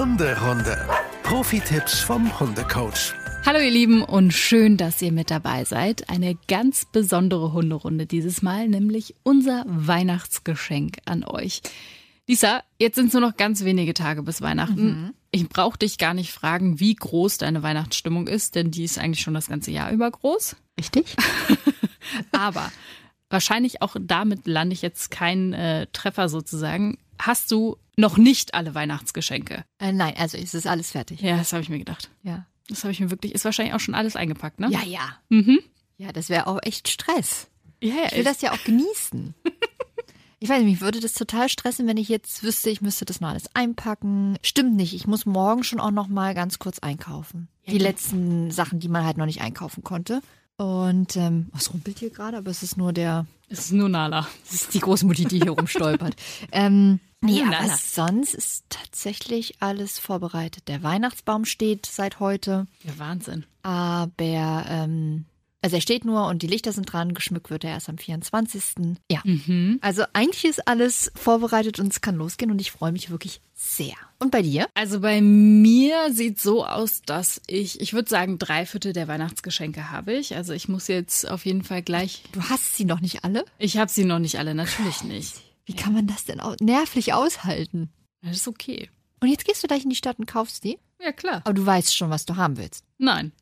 Hunderunde. Profi-Tipps vom Hundecoach. Hallo ihr Lieben und schön, dass ihr mit dabei seid. Eine ganz besondere Hunderunde dieses Mal, nämlich unser Weihnachtsgeschenk an euch. Lisa, jetzt sind es nur noch ganz wenige Tage bis Weihnachten. Mhm. Ich brauche dich gar nicht fragen, wie groß deine Weihnachtsstimmung ist, denn die ist eigentlich schon das ganze Jahr über groß. Richtig. Aber wahrscheinlich auch damit lande ich jetzt keinen äh, Treffer sozusagen. Hast du noch nicht alle Weihnachtsgeschenke? Äh, nein, also es ist alles fertig. Ja, das habe ich mir gedacht. Ja. Das habe ich mir wirklich, ist wahrscheinlich auch schon alles eingepackt, ne? Ja, ja. Mhm. Ja, das wäre auch echt Stress. Ja, Ich will das ja auch genießen. Ich weiß nicht, mich würde das total stressen, wenn ich jetzt wüsste, ich müsste das noch alles einpacken. Stimmt nicht, ich muss morgen schon auch noch mal ganz kurz einkaufen. Die letzten Sachen, die man halt noch nicht einkaufen konnte. Und ähm, was rumpelt hier gerade? Aber es ist nur der, Es ist nur Nala. es ist die Großmutti, die hier rumstolpert. Ähm, nee, Nala. aber sonst ist tatsächlich alles vorbereitet. Der Weihnachtsbaum steht seit heute, Ja, Wahnsinn. aber ähm, also er steht nur und die Lichter sind dran. Geschmückt wird er erst am 24. Ja. Mhm. Also eigentlich ist alles vorbereitet und es kann losgehen und ich freue mich wirklich sehr. Und bei dir? Also bei mir sieht so aus, dass ich, ich würde sagen, drei Viertel der Weihnachtsgeschenke habe ich. Also ich muss jetzt auf jeden Fall gleich. Du hast sie noch nicht alle? Ich habe sie noch nicht alle, natürlich nicht. Wie kann man das denn nervlich aushalten? Das ist okay. Und jetzt gehst du gleich in die Stadt und kaufst die? Ja, klar. Aber du weißt schon, was du haben willst. Nein.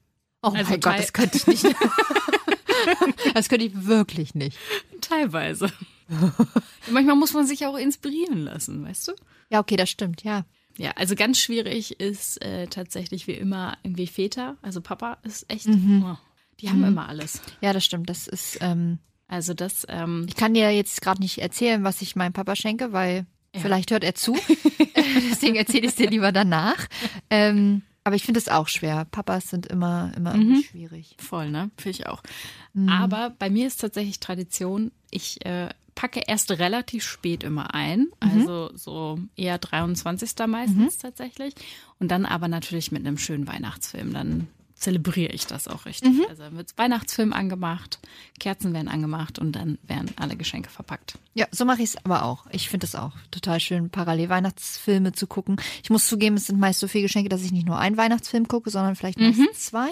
Oh Also mein Gott, das könnte ich nicht. das könnte ich wirklich nicht. Teilweise. Manchmal muss man sich auch inspirieren lassen, weißt du? Ja, okay, das stimmt, ja. Ja, also ganz schwierig ist äh, tatsächlich wie immer irgendwie Väter. Also Papa ist echt, Mhm. oh, die haben immer alles. Ja, das stimmt. Das ist, ähm, Also das, ähm, ich kann dir jetzt gerade nicht erzählen, was ich meinem Papa schenke, weil Ja. vielleicht hört er zu. Deswegen erzähle ich es dir lieber danach. Ähm, aber ich finde es auch schwer. Papas sind immer, immer irgendwie schwierig. voll, ne? Finde ich auch. Mhm. Aber bei mir ist tatsächlich Tradition, ich äh, packe erst relativ spät immer ein. Mhm. Also so eher 23. meistens tatsächlich. Und dann aber natürlich mit einem schönen Weihnachtsfilm. Dann zelebriere ich das auch richtig. Mhm. Also dann wird Weihnachtsfilm angemacht, Kerzen werden angemacht und dann werden alle Geschenke verpackt. Ja, so mache ich es aber auch. Ich finde es auch total schön, parallel Weihnachtsfilme zu gucken. Ich muss zugeben, es sind meist so viele Geschenke, dass ich nicht nur einen Weihnachtsfilm gucke, sondern vielleicht meistens zwei.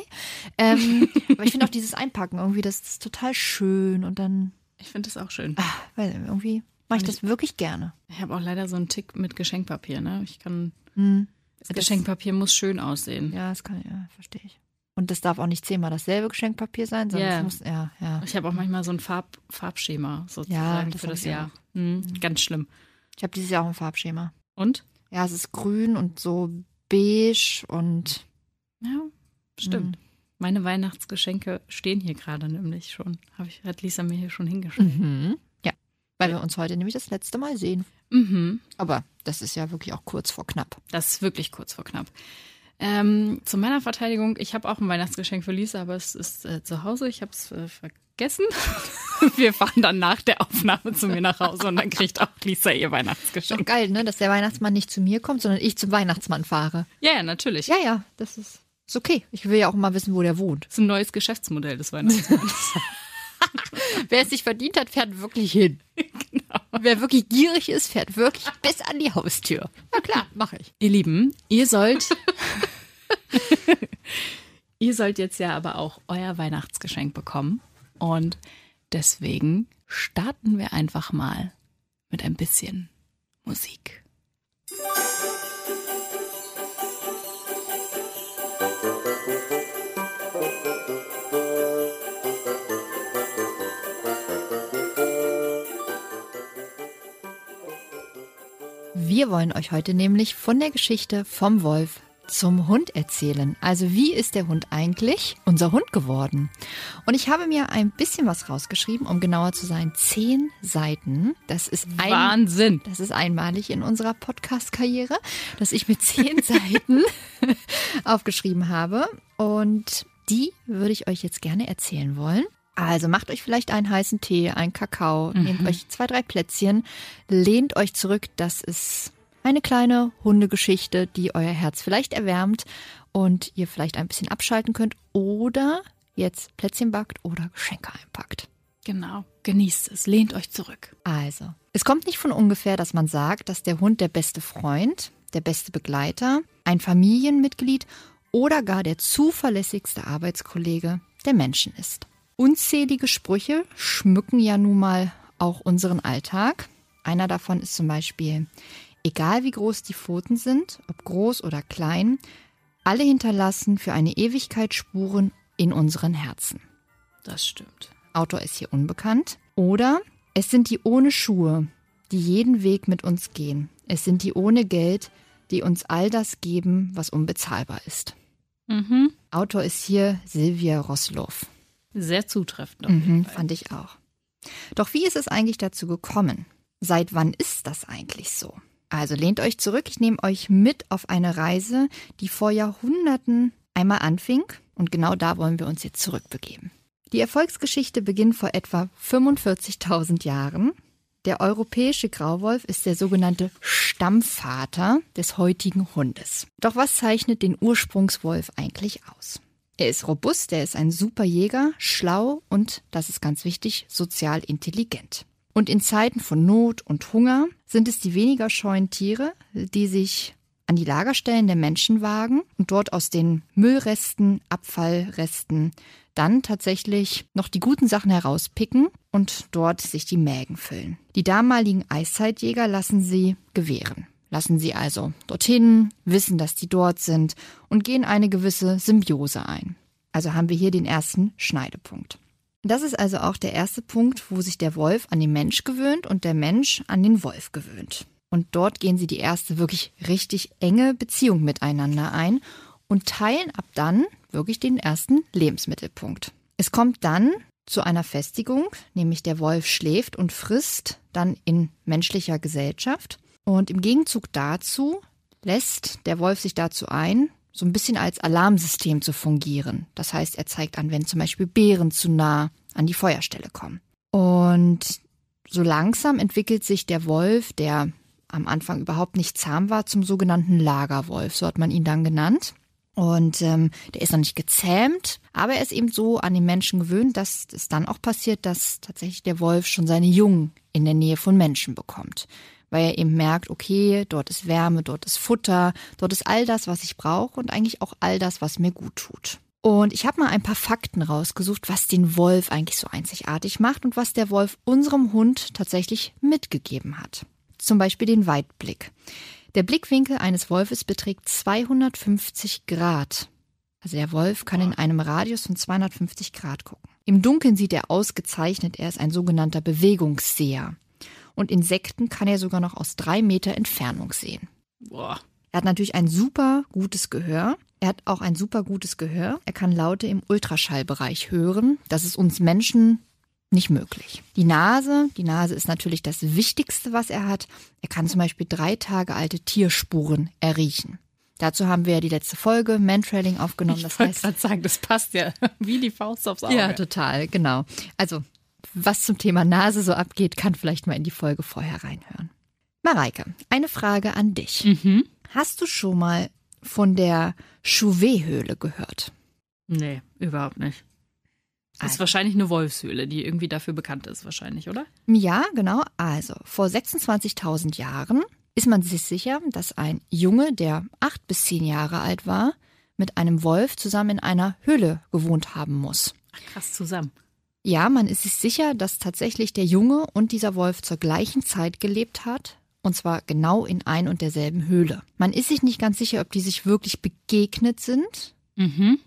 Ähm, aber ich finde auch dieses Einpacken irgendwie, das ist total schön und dann, Ich finde das auch schön. ah, weil irgendwie mache ich das wirklich gerne. Ich habe auch leider so einen Tick mit Geschenkpapier, ne? Ich kann. Hm. Das Geschenkpapier muss schön aussehen. Ja, das kann, ja, verstehe ich. Und das darf auch nicht zehnmal dasselbe Geschenkpapier sein, sondern Ja. es muss, ja, ja. Ich habe auch manchmal so ein Farb Farbschema sozusagen das für das Jahr. Mhm. Ganz schlimm. Ich habe dieses Jahr auch ein Farbschema. Und? Ja, es ist grün und so beige und Ja, stimmt. Meine Weihnachtsgeschenke stehen hier gerade nämlich schon. Hab ich, hat Lisa mir hier schon hingestellt. Mhm. Ja, weil wir uns heute nämlich das letzte Mal sehen. Mhm. Aber das ist ja wirklich auch kurz vor knapp. Das ist wirklich kurz vor knapp. Ähm, zu meiner Verteidigung, ich habe auch ein Weihnachtsgeschenk für Lisa, aber es ist äh, zu Hause. Ich habe es äh, vergessen. Wir fahren dann nach der Aufnahme zu mir nach Hause und dann kriegt auch Lisa ihr Ist doch Weihnachtsgeschenk. geil, ne? Dass der Weihnachtsmann nicht zu mir kommt, sondern ich zum Weihnachtsmann fahre. Ja, ja, natürlich. Ja, ja, das ist, ist okay. Ich will ja auch mal wissen, wo der wohnt. Das ist ein neues Geschäftsmodell des Weihnachtsmanns. Wer es sich verdient hat, fährt wirklich hin. Genau. Wer wirklich gierig ist, fährt wirklich bis an die Haustür. Na klar, mache ich. Ihr Lieben, ihr sollt. ihr sollt jetzt ja aber auch euer Weihnachtsgeschenk bekommen. Und deswegen starten wir einfach mal mit ein bisschen Musik. Wir wollen euch heute nämlich von der Geschichte vom Wolf zum Hund erzählen. Also wie ist der Hund eigentlich unser Hund geworden? Und ich habe mir ein bisschen was rausgeschrieben, um genauer zu sein. Zehn Seiten. Das ist ein, Wahnsinn. das ist einmalig in unserer Podcast-Karriere, dass ich mit zehn Seiten aufgeschrieben habe. Und die würde ich euch jetzt gerne erzählen wollen. Also macht euch vielleicht einen heißen Tee, einen Kakao, nehmt euch zwei, drei Plätzchen, lehnt euch zurück. Das ist eine kleine Hundegeschichte, die euer Herz vielleicht erwärmt und ihr vielleicht ein bisschen abschalten könnt oder jetzt Plätzchen backt oder Geschenke einpackt. Genau. Genießt es. Lehnt euch zurück. Also, es kommt nicht von ungefähr, dass man sagt, dass der Hund der beste Freund, der beste Begleiter, ein Familienmitglied oder gar der zuverlässigste Arbeitskollege der Menschen ist. Unzählige Sprüche schmücken ja nun mal auch unseren Alltag. Einer davon ist zum Beispiel, egal wie groß die Pfoten sind, ob groß oder klein, alle hinterlassen für eine Ewigkeit Spuren in unseren Herzen. Das stimmt. Autor ist hier unbekannt. Oder es sind die ohne Schuhe, die jeden Weg mit uns gehen. Es sind die ohne Geld, die uns all das geben, was unbezahlbar ist. Mhm. Autor ist hier Silvia Rosloff. Sehr zutreffend. Mhm, fand ich auch. Doch wie ist es eigentlich dazu gekommen? Seit wann ist das eigentlich so? Also lehnt euch zurück, ich nehme euch mit auf eine Reise, die vor Jahrhunderten einmal anfing und genau da wollen wir uns jetzt zurückbegeben. Die Erfolgsgeschichte beginnt vor etwa 45.000 Jahren. Der europäische Grauwolf ist der sogenannte Stammvater des heutigen Hundes. Doch was zeichnet den Ursprungswolf eigentlich aus? Er ist robust, er ist ein super Jäger, schlau und, das ist ganz wichtig, sozial intelligent. Und in Zeiten von Not und Hunger sind es die weniger scheuen Tiere, die sich an die Lagerstellen der Menschen wagen und dort aus den Müllresten, Abfallresten dann tatsächlich noch die guten Sachen herauspicken und dort sich die Mägen füllen. Die damaligen Eiszeitjäger lassen sie gewähren. Lassen sie also dorthin, wissen, dass die dort sind und gehen eine gewisse Symbiose ein. Also haben wir hier den ersten Schneidepunkt. Das ist also auch der erste Punkt, wo sich der Wolf an den Mensch gewöhnt und der Mensch an den Wolf gewöhnt. Und dort gehen sie die erste wirklich richtig enge Beziehung miteinander ein und teilen ab dann wirklich den ersten Lebensmittelpunkt. Es kommt dann zu einer Festigung, nämlich der Wolf schläft und frisst dann in menschlicher Gesellschaft. Und im Gegenzug dazu lässt der Wolf sich dazu ein, so ein bisschen als Alarmsystem zu fungieren. Das heißt, er zeigt an, wenn zum Beispiel Bären zu nah an die Feuerstelle kommen. Und so langsam entwickelt sich der Wolf, der am Anfang überhaupt nicht zahm war, zum sogenannten Lagerwolf. So hat man ihn dann genannt. Und ähm, der ist noch nicht gezähmt, aber er ist eben so an den Menschen gewöhnt, dass es dann auch passiert, dass tatsächlich der Wolf schon seine Jungen in der Nähe von Menschen bekommt. Weil er eben merkt, okay, dort ist Wärme, dort ist Futter, dort ist all das, was ich brauche und eigentlich auch all das, was mir gut tut. Und ich habe mal ein paar Fakten rausgesucht, was den Wolf eigentlich so einzigartig macht und was der Wolf unserem Hund tatsächlich mitgegeben hat. Zum Beispiel den Weitblick. Der Blickwinkel eines Wolfes beträgt 250 Grad. Also der Wolf kann in einem Radius von 250 Grad gucken. Im Dunkeln sieht er ausgezeichnet, er ist ein sogenannter Bewegungsseher. Und Insekten kann er sogar noch aus drei Meter Entfernung sehen. Boah. Er hat natürlich ein super gutes Gehör. Er hat auch ein super gutes Gehör. Er kann Laute im Ultraschallbereich hören. Das ist uns Menschen nicht möglich. Die Nase, die Nase ist natürlich das Wichtigste, was er hat. Er kann zum Beispiel drei Tage alte Tierspuren erriechen. Dazu haben wir ja die letzte Folge Mantrailing aufgenommen. Ich Das heißt, gerade sagen, das passt ja wie die Faust aufs Auge. ja, total, genau. Also, was zum Thema Nase so abgeht, kann vielleicht mal in die Folge vorher reinhören. Mareike, eine Frage an dich. Mhm. Hast du schon mal von der Chouvet-Höhle gehört? Nee, überhaupt nicht. Das ist Also. wahrscheinlich eine Wolfshöhle, die irgendwie dafür bekannt ist, wahrscheinlich, oder? Ja, genau. Also, vor 26.000 Jahren ist man sich sicher, dass ein Junge, der acht bis zehn Jahre alt war, mit einem Wolf zusammen in einer Höhle gewohnt haben muss. Ach, krass zusammen. Ja, man ist sich sicher, dass tatsächlich der Junge und dieser Wolf zur gleichen Zeit gelebt hat. Und zwar genau in ein und derselben Höhle. Man ist sich nicht ganz sicher, ob die sich wirklich begegnet sind, Mhm.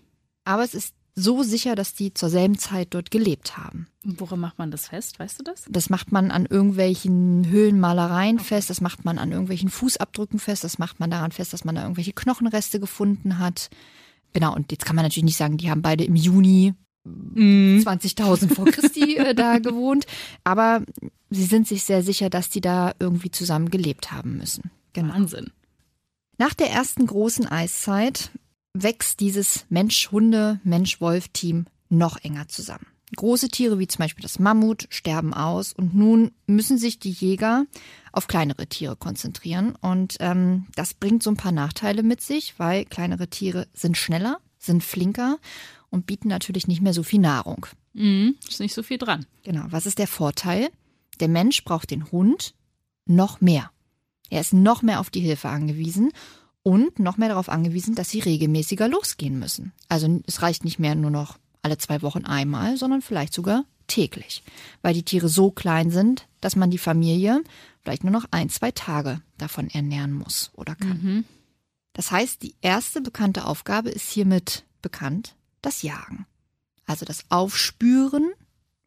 aber es ist so sicher, dass die zur selben Zeit dort gelebt haben. Woran macht man das fest? Weißt du das? Das macht man an irgendwelchen Höhlenmalereien fest, das macht man an irgendwelchen Fußabdrücken fest, das macht man daran fest, dass man da irgendwelche Knochenreste gefunden hat. Genau, und jetzt kann man natürlich nicht sagen, die haben beide im Juni 20.000 vor Christi äh, da gewohnt, aber sie sind sich sehr sicher, dass die da irgendwie zusammen gelebt haben müssen. Genau. Wahnsinn. Nach der ersten großen Eiszeit wächst dieses Mensch-Hunde-Mensch-Wolf-Team noch enger zusammen. Große Tiere wie zum Beispiel das Mammut sterben aus und nun müssen sich die Jäger auf kleinere Tiere konzentrieren. Und ähm, das bringt so ein paar Nachteile mit sich, weil kleinere Tiere sind schneller, sind flinker und bieten natürlich nicht mehr so viel Nahrung. Mhm. Ist nicht so viel dran. Genau, was ist der Vorteil? Der Mensch braucht den Hund noch mehr. Er ist noch mehr auf die Hilfe angewiesen und noch mehr darauf angewiesen, dass sie regelmäßiger losgehen müssen. Also es reicht nicht mehr nur noch alle zwei Wochen einmal, sondern vielleicht sogar täglich, weil die Tiere so klein sind, dass man die Familie vielleicht nur noch ein, zwei Tage davon ernähren muss oder kann. Mhm. Das heißt, die erste bekannte Aufgabe ist hiermit bekannt, das Jagen. Also das Aufspüren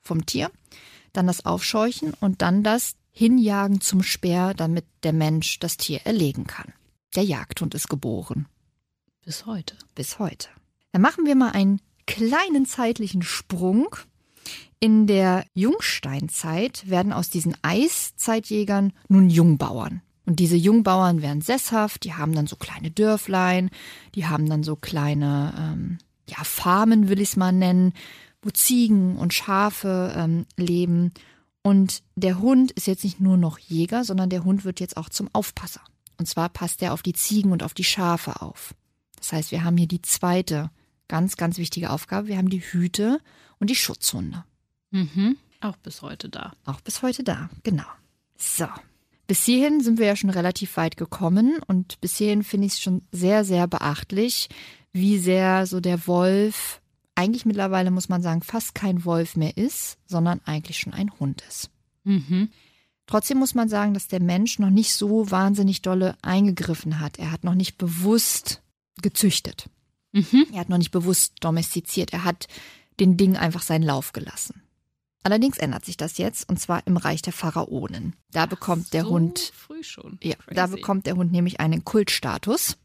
vom Tier, dann das Aufscheuchen und dann das Hinjagen zum Speer, damit der Mensch das Tier erlegen kann. Der Jagdhund ist geboren. Bis heute. Bis heute. Dann machen wir mal einen kleinen zeitlichen Sprung. In der Jungsteinzeit werden aus diesen Eiszeitjägern nun Jungbauern. Und diese Jungbauern werden sesshaft, die haben dann so kleine Dörflein, die haben dann so kleine ähm, ja, Farmen, will ich es mal nennen, wo Ziegen und Schafe ähm, leben. Und der Hund ist jetzt nicht nur noch Jäger, sondern der Hund wird jetzt auch zum Aufpasser. Und zwar passt er auf die Ziegen und auf die Schafe auf. Das heißt, wir haben hier die zweite ganz, ganz wichtige Aufgabe. Wir haben die Hüte und die Schutzhunde. Mhm. Auch bis heute da. Auch bis heute da, genau. So. Bis hierhin sind wir ja schon relativ weit gekommen und bis hierhin finde ich es schon sehr, sehr beachtlich, wie sehr so der Wolf eigentlich mittlerweile, muss man sagen, fast kein Wolf mehr ist, sondern eigentlich schon ein Hund ist. Mhm. Trotzdem muss man sagen, dass der Mensch noch nicht so wahnsinnig dolle eingegriffen hat. Er hat noch nicht bewusst gezüchtet. Mhm. Er hat noch nicht bewusst domestiziert. Er hat den Ding einfach seinen Lauf gelassen. Allerdings ändert sich das jetzt, und zwar im Reich der Pharaonen. Da bekommt der so Hund Früh schon. ja, Crazy. da bekommt der Hund nämlich einen Kultstatus.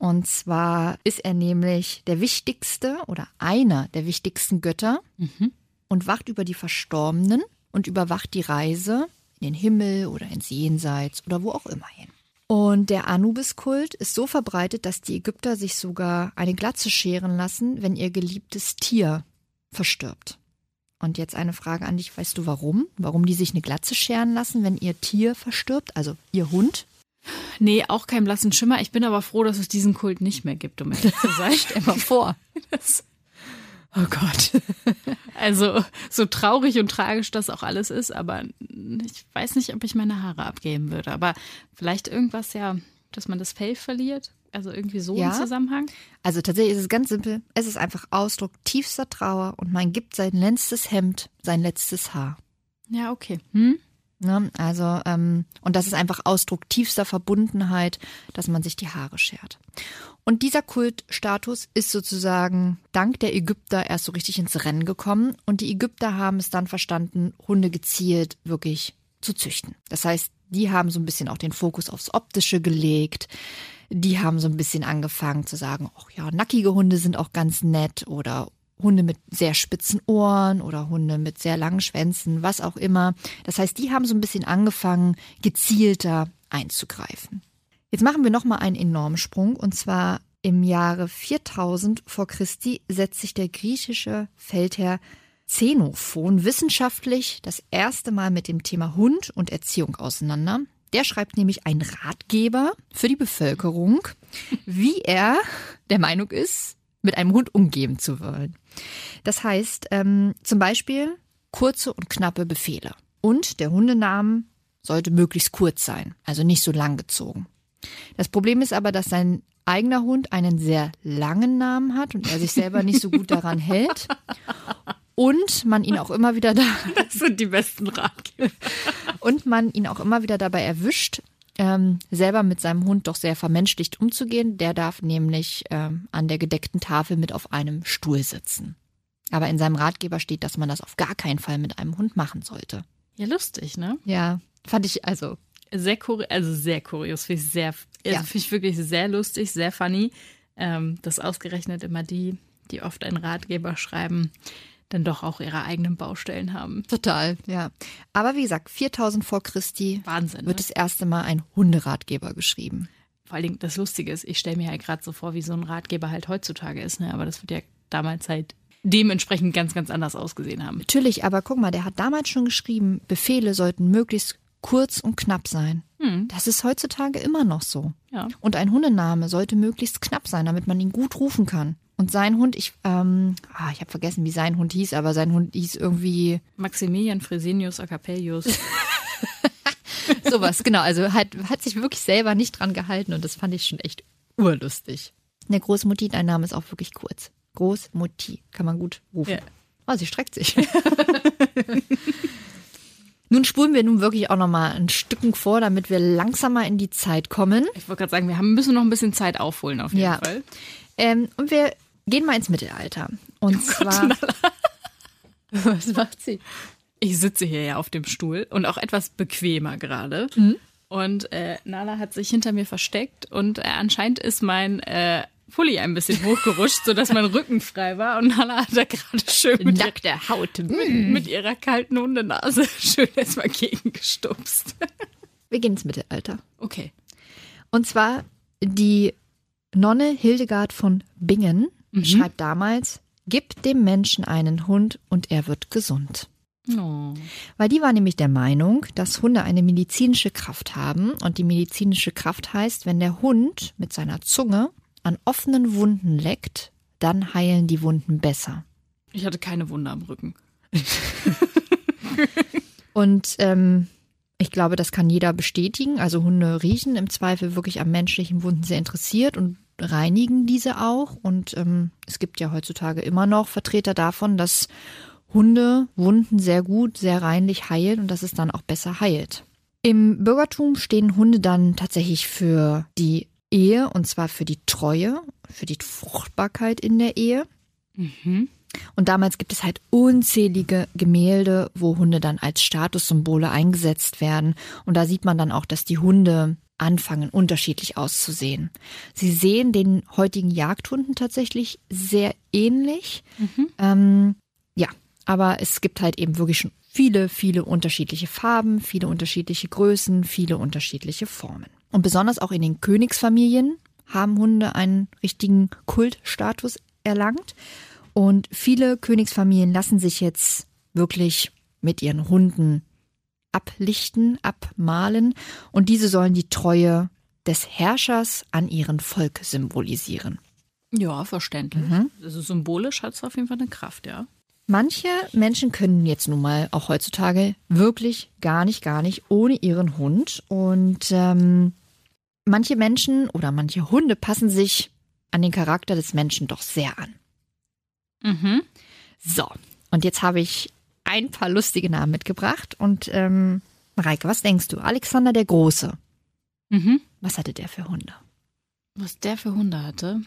Und zwar ist er nämlich der wichtigste oder einer der wichtigsten Götter Mhm. und wacht über die Verstorbenen und überwacht die Reise in den Himmel oder ins Jenseits oder wo auch immer hin. Und der Anubis-Kult ist so verbreitet, dass die Ägypter sich sogar eine Glatze scheren lassen, wenn ihr geliebtes Tier verstirbt. Und jetzt eine Frage an dich. Weißt du warum? Warum die sich eine Glatze scheren lassen, wenn ihr Tier verstirbt? Also ihr Hund? Nee, auch kein blassen Schimmer. Ich bin aber froh, dass es diesen Kult nicht mehr gibt, um ehrlich zu sein. Stell mal vor. Das, oh Gott. Also, so traurig und tragisch das auch alles ist, aber ich weiß nicht, ob ich meine Haare abgeben würde. Aber vielleicht irgendwas ja, dass man das Fell verliert. Also irgendwie so Ja. im Zusammenhang. Also tatsächlich ist es ganz simpel. Es ist einfach Ausdruck tiefster Trauer und man gibt sein letztes Hemd, sein letztes Haar. Ja, okay. Hm? Ne? Also, ähm, und das ist einfach Ausdruck tiefster Verbundenheit, dass man sich die Haare schert. Und dieser Kultstatus ist sozusagen dank der Ägypter erst so richtig ins Rennen gekommen. Und die Ägypter haben es dann verstanden, Hunde gezielt wirklich zu züchten. Das heißt, die haben so ein bisschen auch den Fokus aufs Optische gelegt. Die haben so ein bisschen angefangen zu sagen, ach ja, nackige Hunde sind auch ganz nett oder Hunde mit sehr spitzen Ohren oder Hunde mit sehr langen Schwänzen, was auch immer. Das heißt, die haben so ein bisschen angefangen, gezielter einzugreifen. Jetzt machen wir nochmal einen enormen Sprung und zwar im Jahre 4000 vor Christi setzt sich der griechische Feldherr Xenophon wissenschaftlich das erste Mal mit dem Thema Hund und Erziehung auseinander. Der schreibt nämlich einen Ratgeber für die Bevölkerung, wie er der Meinung ist, mit einem Hund umgehen zu wollen. Das heißt, ähm, zum Beispiel kurze und knappe Befehle. Und der Hundenamen sollte möglichst kurz sein, also nicht so lang gezogen. Das Problem ist aber, dass sein eigener Hund einen sehr langen Namen hat und er sich selber nicht so gut daran hält. Und man ihn auch immer wieder da Das sind die besten Ratgeber. und man ihn auch immer wieder dabei erwischt, ähm, selber mit seinem Hund doch sehr vermenschlicht umzugehen. Der darf nämlich ähm, an der gedeckten Tafel mit auf einem Stuhl sitzen. Aber in seinem Ratgeber steht, dass man das auf gar keinen Fall mit einem Hund machen sollte. Ja, lustig, ne? Ja, fand ich also. Sehr kurios, also sehr kurios, finde ich sehr, also Ja. finde ich wirklich sehr lustig, sehr funny, ähm, dass ausgerechnet immer die, die oft einen Ratgeber schreiben, dann doch auch ihre eigenen Baustellen haben. Total, ja. Aber wie gesagt, 4000 vor Christi Wahnsinn. wird ne? das erste Mal ein Hunderatgeber geschrieben. Vor allen Dingen das Lustige ist, ich stelle mir halt gerade so vor, wie so ein Ratgeber halt heutzutage ist, ne? Aber das wird ja damals halt dementsprechend ganz, ganz anders ausgesehen haben. Natürlich, aber guck mal, der hat damals schon geschrieben, Befehle sollten möglichst kurz und knapp sein. Hm. Das ist heutzutage immer noch so. Ja. Und ein Hundename sollte möglichst knapp sein, damit man ihn gut rufen kann. Und sein Hund, ich, ähm, ah, ich habe vergessen, wie sein Hund hieß, aber sein Hund hieß irgendwie, Maximilian Fresenius Acapellius. Sowas, genau. Also hat, hat sich wirklich selber nicht dran gehalten und das fand ich schon echt urlustig. Der Großmutti, dein Name ist auch wirklich kurz. Großmutti, kann man gut rufen. Ja. Oh, sie streckt sich. nun spulen wir nun wirklich auch noch mal ein Stücken vor, damit wir langsamer in die Zeit kommen. Ich wollte gerade sagen, wir haben, müssen noch ein bisschen Zeit aufholen auf jeden Ja. Fall. Ähm, und wir gehen mal ins Mittelalter. Und zwar. Was macht sie? Ich sitze hier ja auf dem Stuhl und auch etwas bequemer gerade. Und äh, Nala hat sich hinter mir versteckt und äh, anscheinend ist mein äh, Pulli ein bisschen hochgerutscht, sodass mein Rücken frei war. Und Nala hat da gerade schön mit, ihr, Nackte Haut. mit, mit ihrer kalten Hundenase schön erstmal gegengestupst. Wir gehen ins Mittelalter. Okay. Und zwar die Nonne Hildegard von Bingen schreibt damals, gib dem Menschen einen Hund und er wird gesund. Oh. Weil die war nämlich der Meinung, dass Hunde eine medizinische Kraft haben. Und die medizinische Kraft heißt, wenn der Hund mit seiner Zunge an offenen Wunden leckt, dann heilen die Wunden besser. Ich hatte keine Wunde am Rücken. Und ähm, ich glaube, das kann jeder bestätigen. Also Hunde riechen im Zweifel wirklich am menschlichen Wunden sehr interessiert und reinigen diese auch. Und ähm, es gibt ja heutzutage immer noch Vertreter davon, dass Hunde Wunden sehr gut, sehr reinlich heilen und dass es dann auch besser heilt. Im Bürgertum stehen Hunde dann tatsächlich für die Ehe und zwar für die Treue, für die Fruchtbarkeit in der Ehe. Und damals gibt es halt unzählige Gemälde, wo Hunde dann als Statussymbole eingesetzt werden. Und da sieht man dann auch, dass die Hunde anfangen, unterschiedlich auszusehen. Sie sehen den heutigen Jagdhunden tatsächlich sehr ähnlich. Ähm, ja, aber es gibt halt eben wirklich schon viele, viele unterschiedliche Farben, viele unterschiedliche Größen, viele unterschiedliche Formen. Und besonders auch in den Königsfamilien haben Hunde einen richtigen Kultstatus erlangt. Und viele Königsfamilien lassen sich jetzt wirklich mit ihren Hunden ablichten, abmalen. Und diese sollen die Treue des Herrschers an ihren Volk symbolisieren. Ja, verständlich. Also symbolisch hat es auf jeden Fall eine Kraft, ja. Manche Menschen können jetzt nun mal auch heutzutage wirklich gar nicht, gar nicht ohne ihren Hund. Und ähm, manche Menschen oder manche Hunde passen sich an den Charakter des Menschen doch sehr an. Mhm. So, und jetzt habe ich ein paar lustige Namen mitgebracht. Und ähm, Mareike, was denkst du? Alexander der Große, Mhm. was hatte der für Hunde? Was der für Hunde hatte?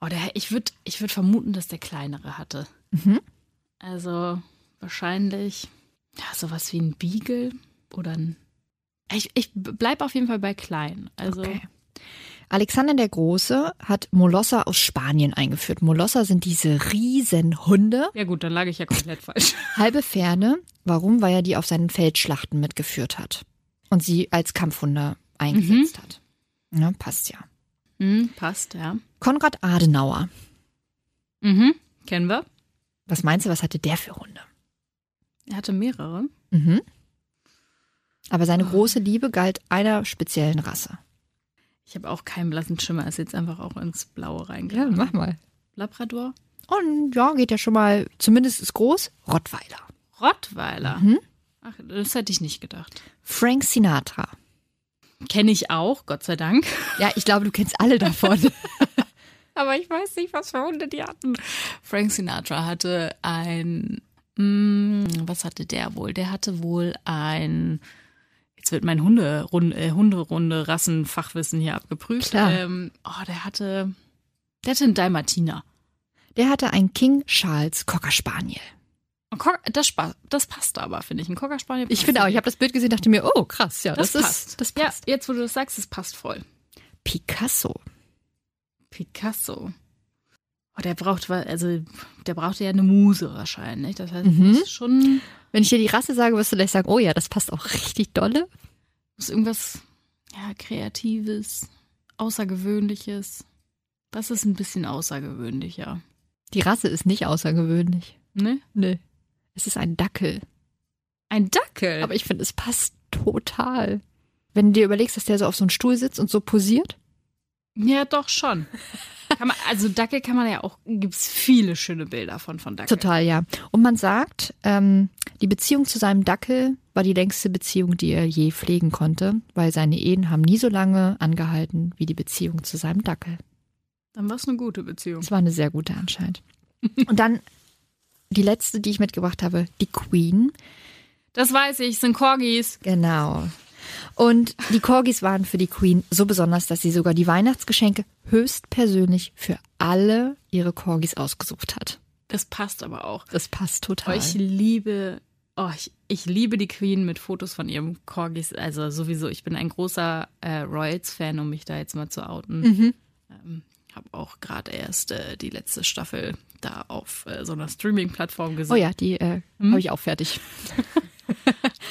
Oh, der, ich würde ich würd vermuten, dass der kleinere hatte. Mhm. Also wahrscheinlich ja, sowas wie ein Beagle oder ein. Ich, ich bleib auf jeden Fall bei klein. Also Okay. Alexander der Große hat Molosser aus Spanien eingeführt. Molosser sind diese riesen Hunde, ja gut, dann lag ich ja komplett falsch. halbe Pferde. Warum? Weil er die auf seinen Feldschlachten mitgeführt hat und sie als Kampfhunde eingesetzt hat. Ja, passt ja. Hm, passt, ja. Konrad Adenauer. Mhm. Kennen wir. Was meinst du, was hatte der für Hunde? Er hatte mehrere. Mhm. Aber seine große Liebe galt einer speziellen Rasse. Ich habe auch keinen blassen Schimmer, ist jetzt einfach auch ins Blaue reingegangen. mal. Labrador? Und ja, geht ja schon mal, zumindest ist groß, Rottweiler. Rottweiler. Mhm. Ach, das hätte ich nicht gedacht. Frank Sinatra. Kenne ich auch, Gott sei Dank. Ja, ich glaube, du kennst alle davon. Aber ich weiß nicht, was für Hunde die hatten. Frank Sinatra hatte ein. Mh, was hatte der wohl? Der hatte wohl ein. Jetzt wird mein Hunde, Runde, äh, Hunderunde Rassenfachwissen hier abgeprüft. Klar. Ähm, oh, der hatte. Der hatte einen Dalmatiner. Der hatte ein King Charles Cocker Spaniel. Das, das passt aber, finde ich. Ein Cocker Spaniel. Ich finde auch, ich habe das Bild gesehen, dachte mir, oh krass, ja, das, das, passt. ist, das ja, passt. jetzt, wo du das sagst, das passt voll. Picasso. Picasso. Oh, der braucht, also, der brauchte ja eine Muse wahrscheinlich. Das heißt, Mhm. muss schon Wenn ich dir die Rasse sage, wirst du gleich sagen, oh ja, das passt auch richtig dolle. muss irgendwas, ja, Kreatives, Außergewöhnliches. Das ist ein bisschen außergewöhnlicher. Die Rasse ist nicht außergewöhnlich. Ne? Nee. Es ist ein Dackel. Ein Dackel. Aber ich finde, es passt total. Wenn du dir überlegst, dass der so auf so einem Stuhl sitzt und so posiert. ja, doch schon. Man, also Dackel kann man ja auch, gibt es viele schöne Bilder von, von Dackel. Total, ja. Und man sagt, ähm, die Beziehung zu seinem Dackel war war die längste Beziehung, die er je pflegen konnte, weil seine Ehen haben nie so lange angehalten wie die Beziehung zu seinem Dackel. Dann war es eine gute Beziehung. Es war eine sehr gute anscheinend. Und dann die letzte, die ich mitgebracht habe, die Queen. Das weiß ich, sind Corgis. Genau. Und die Corgis waren für die Queen so besonders, dass sie sogar die Weihnachtsgeschenke höchstpersönlich für alle ihre Corgis ausgesucht hat. Das passt aber auch. Das passt total. Oh, ich liebe, oh, ich, ich liebe die Queen mit Fotos von ihrem Corgis. Also sowieso, ich bin ein großer äh, Royals-Fan, um mich da jetzt mal zu outen. Mhm. Ähm, habe auch gerade erst äh, die letzte Staffel da auf äh, so einer Streaming-Plattform gesehen. Oh ja, die äh, Hm? habe ich auch fertig.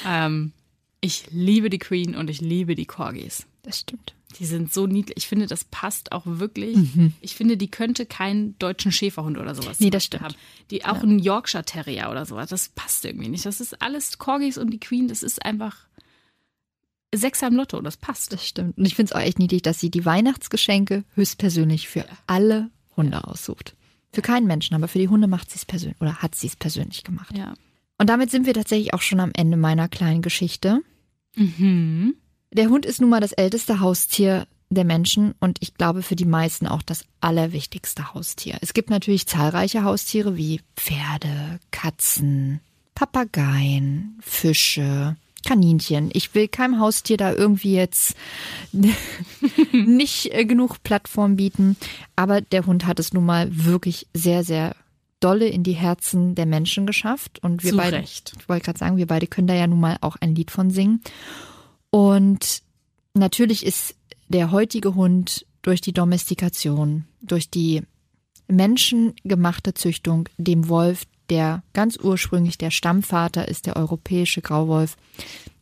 Ähm, ich liebe die Queen und ich liebe die Corgis. Das stimmt. Die sind so niedlich. Ich finde, das passt auch wirklich. Mhm. Ich finde, die könnte keinen deutschen Schäferhund oder sowas Nee, zum das stimmt. haben. Die auch ein Yorkshire Terrier oder sowas. Das passt irgendwie nicht. Das ist alles Corgis und die Queen. Das ist einfach Sechser im Lotto. Das passt. Das stimmt. Und ich finde es auch echt niedlich, dass sie die Weihnachtsgeschenke höchstpersönlich für alle Hunde aussucht. Für keinen Menschen, aber für die Hunde macht sie es persönlich oder hat sie es persönlich gemacht. Ja. Und damit sind wir tatsächlich auch schon am Ende meiner kleinen Geschichte. Mhm. Der Hund ist nun mal das älteste Haustier der Menschen und ich glaube für die meisten auch das allerwichtigste Haustier. Es gibt natürlich zahlreiche Haustiere wie Pferde, Katzen, Papageien, Fische, Kaninchen. Ich will keinem Haustier da irgendwie jetzt nicht äh, genug Plattform bieten, aber der Hund hat es nun mal wirklich sehr, sehr dolle in die Herzen der Menschen geschafft und wir Zu beide, Recht. ich wollte gerade sagen, wir beide können da ja nun mal auch ein Lied von singen. Und natürlich ist der heutige Hund durch die Domestikation, durch die menschengemachte Züchtung dem Wolf, der ganz ursprünglich der Stammvater ist, der europäische Grauwolf,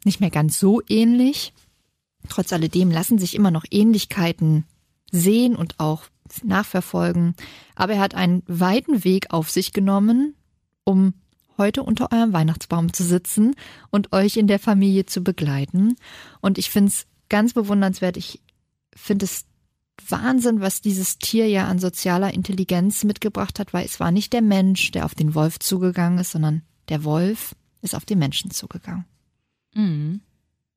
nicht mehr ganz so ähnlich. Trotz alledem lassen sich immer noch Ähnlichkeiten sehen und auch nachverfolgen. Aber er hat einen weiten Weg auf sich genommen, um heute unter eurem Weihnachtsbaum zu sitzen und euch in der Familie zu begleiten. Und ich finde es ganz bewundernswert. Ich finde es Wahnsinn, was dieses Tier ja an sozialer Intelligenz mitgebracht hat, weil es war nicht der Mensch, der auf den Wolf zugegangen ist, sondern der Wolf ist auf den Menschen zugegangen. Mhm.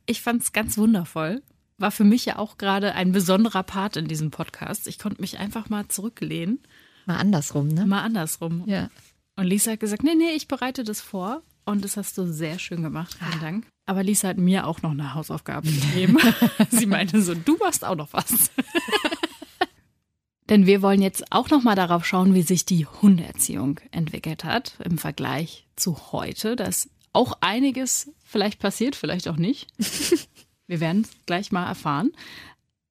Ich fand es ganz wundervoll. War für mich ja auch gerade ein besonderer Part in diesem Podcast. Ich konnte mich einfach mal zurücklehnen. Mal andersrum, ne? Mal andersrum. Ja. Und Lisa hat gesagt, nee, nee, ich bereite das vor. Und das hast du sehr schön gemacht. Vielen Dank. Aber Lisa hat mir auch noch eine Hausaufgabe gegeben. Sie meinte so, du machst auch noch was. Denn wir wollen jetzt auch noch mal darauf schauen, wie sich die Hundeerziehung entwickelt hat im Vergleich zu heute. Da ist auch einiges vielleicht passiert, vielleicht auch nicht. Wir werden es gleich mal erfahren.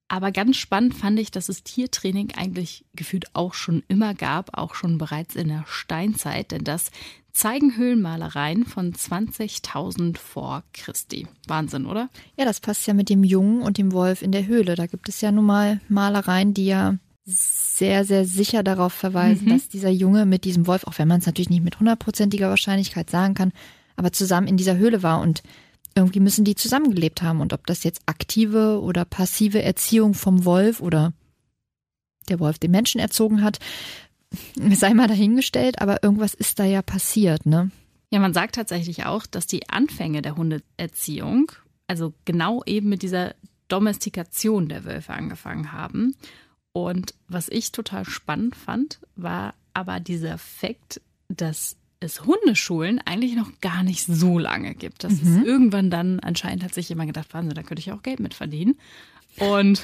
Aber ganz spannend fand ich, dass es Tiertraining eigentlich gefühlt auch schon immer gab, auch schon bereits in der Steinzeit, denn das zeigen Höhlenmalereien von 20.000 vor Christi. Wahnsinn, oder? Ja, das passt ja mit dem Jungen und dem Wolf in der Höhle. Da gibt es ja nun mal Malereien, die ja sehr, sehr sicher darauf verweisen, dass dieser Junge mit diesem Wolf, auch wenn man es natürlich nicht mit hundertprozentiger Wahrscheinlichkeit sagen kann, aber zusammen in dieser Höhle war und irgendwie müssen die zusammengelebt haben. Und ob das jetzt aktive oder passive Erziehung vom Wolf oder der Wolf den Menschen erzogen hat, sei mal dahingestellt, aber irgendwas ist da ja passiert, ne? Ja, man sagt tatsächlich auch, dass die Anfänge der Hundeerziehung, also genau eben mit dieser Domestikation der Wölfe angefangen haben. Und was ich total spannend fand, war aber dieser Fakt, dass es Hundeschulen eigentlich noch gar nicht so lange gibt. Das ist irgendwann dann, anscheinend hat sich jemand gedacht, Wahnsinn, da könnte ich auch Geld mit verdienen. Und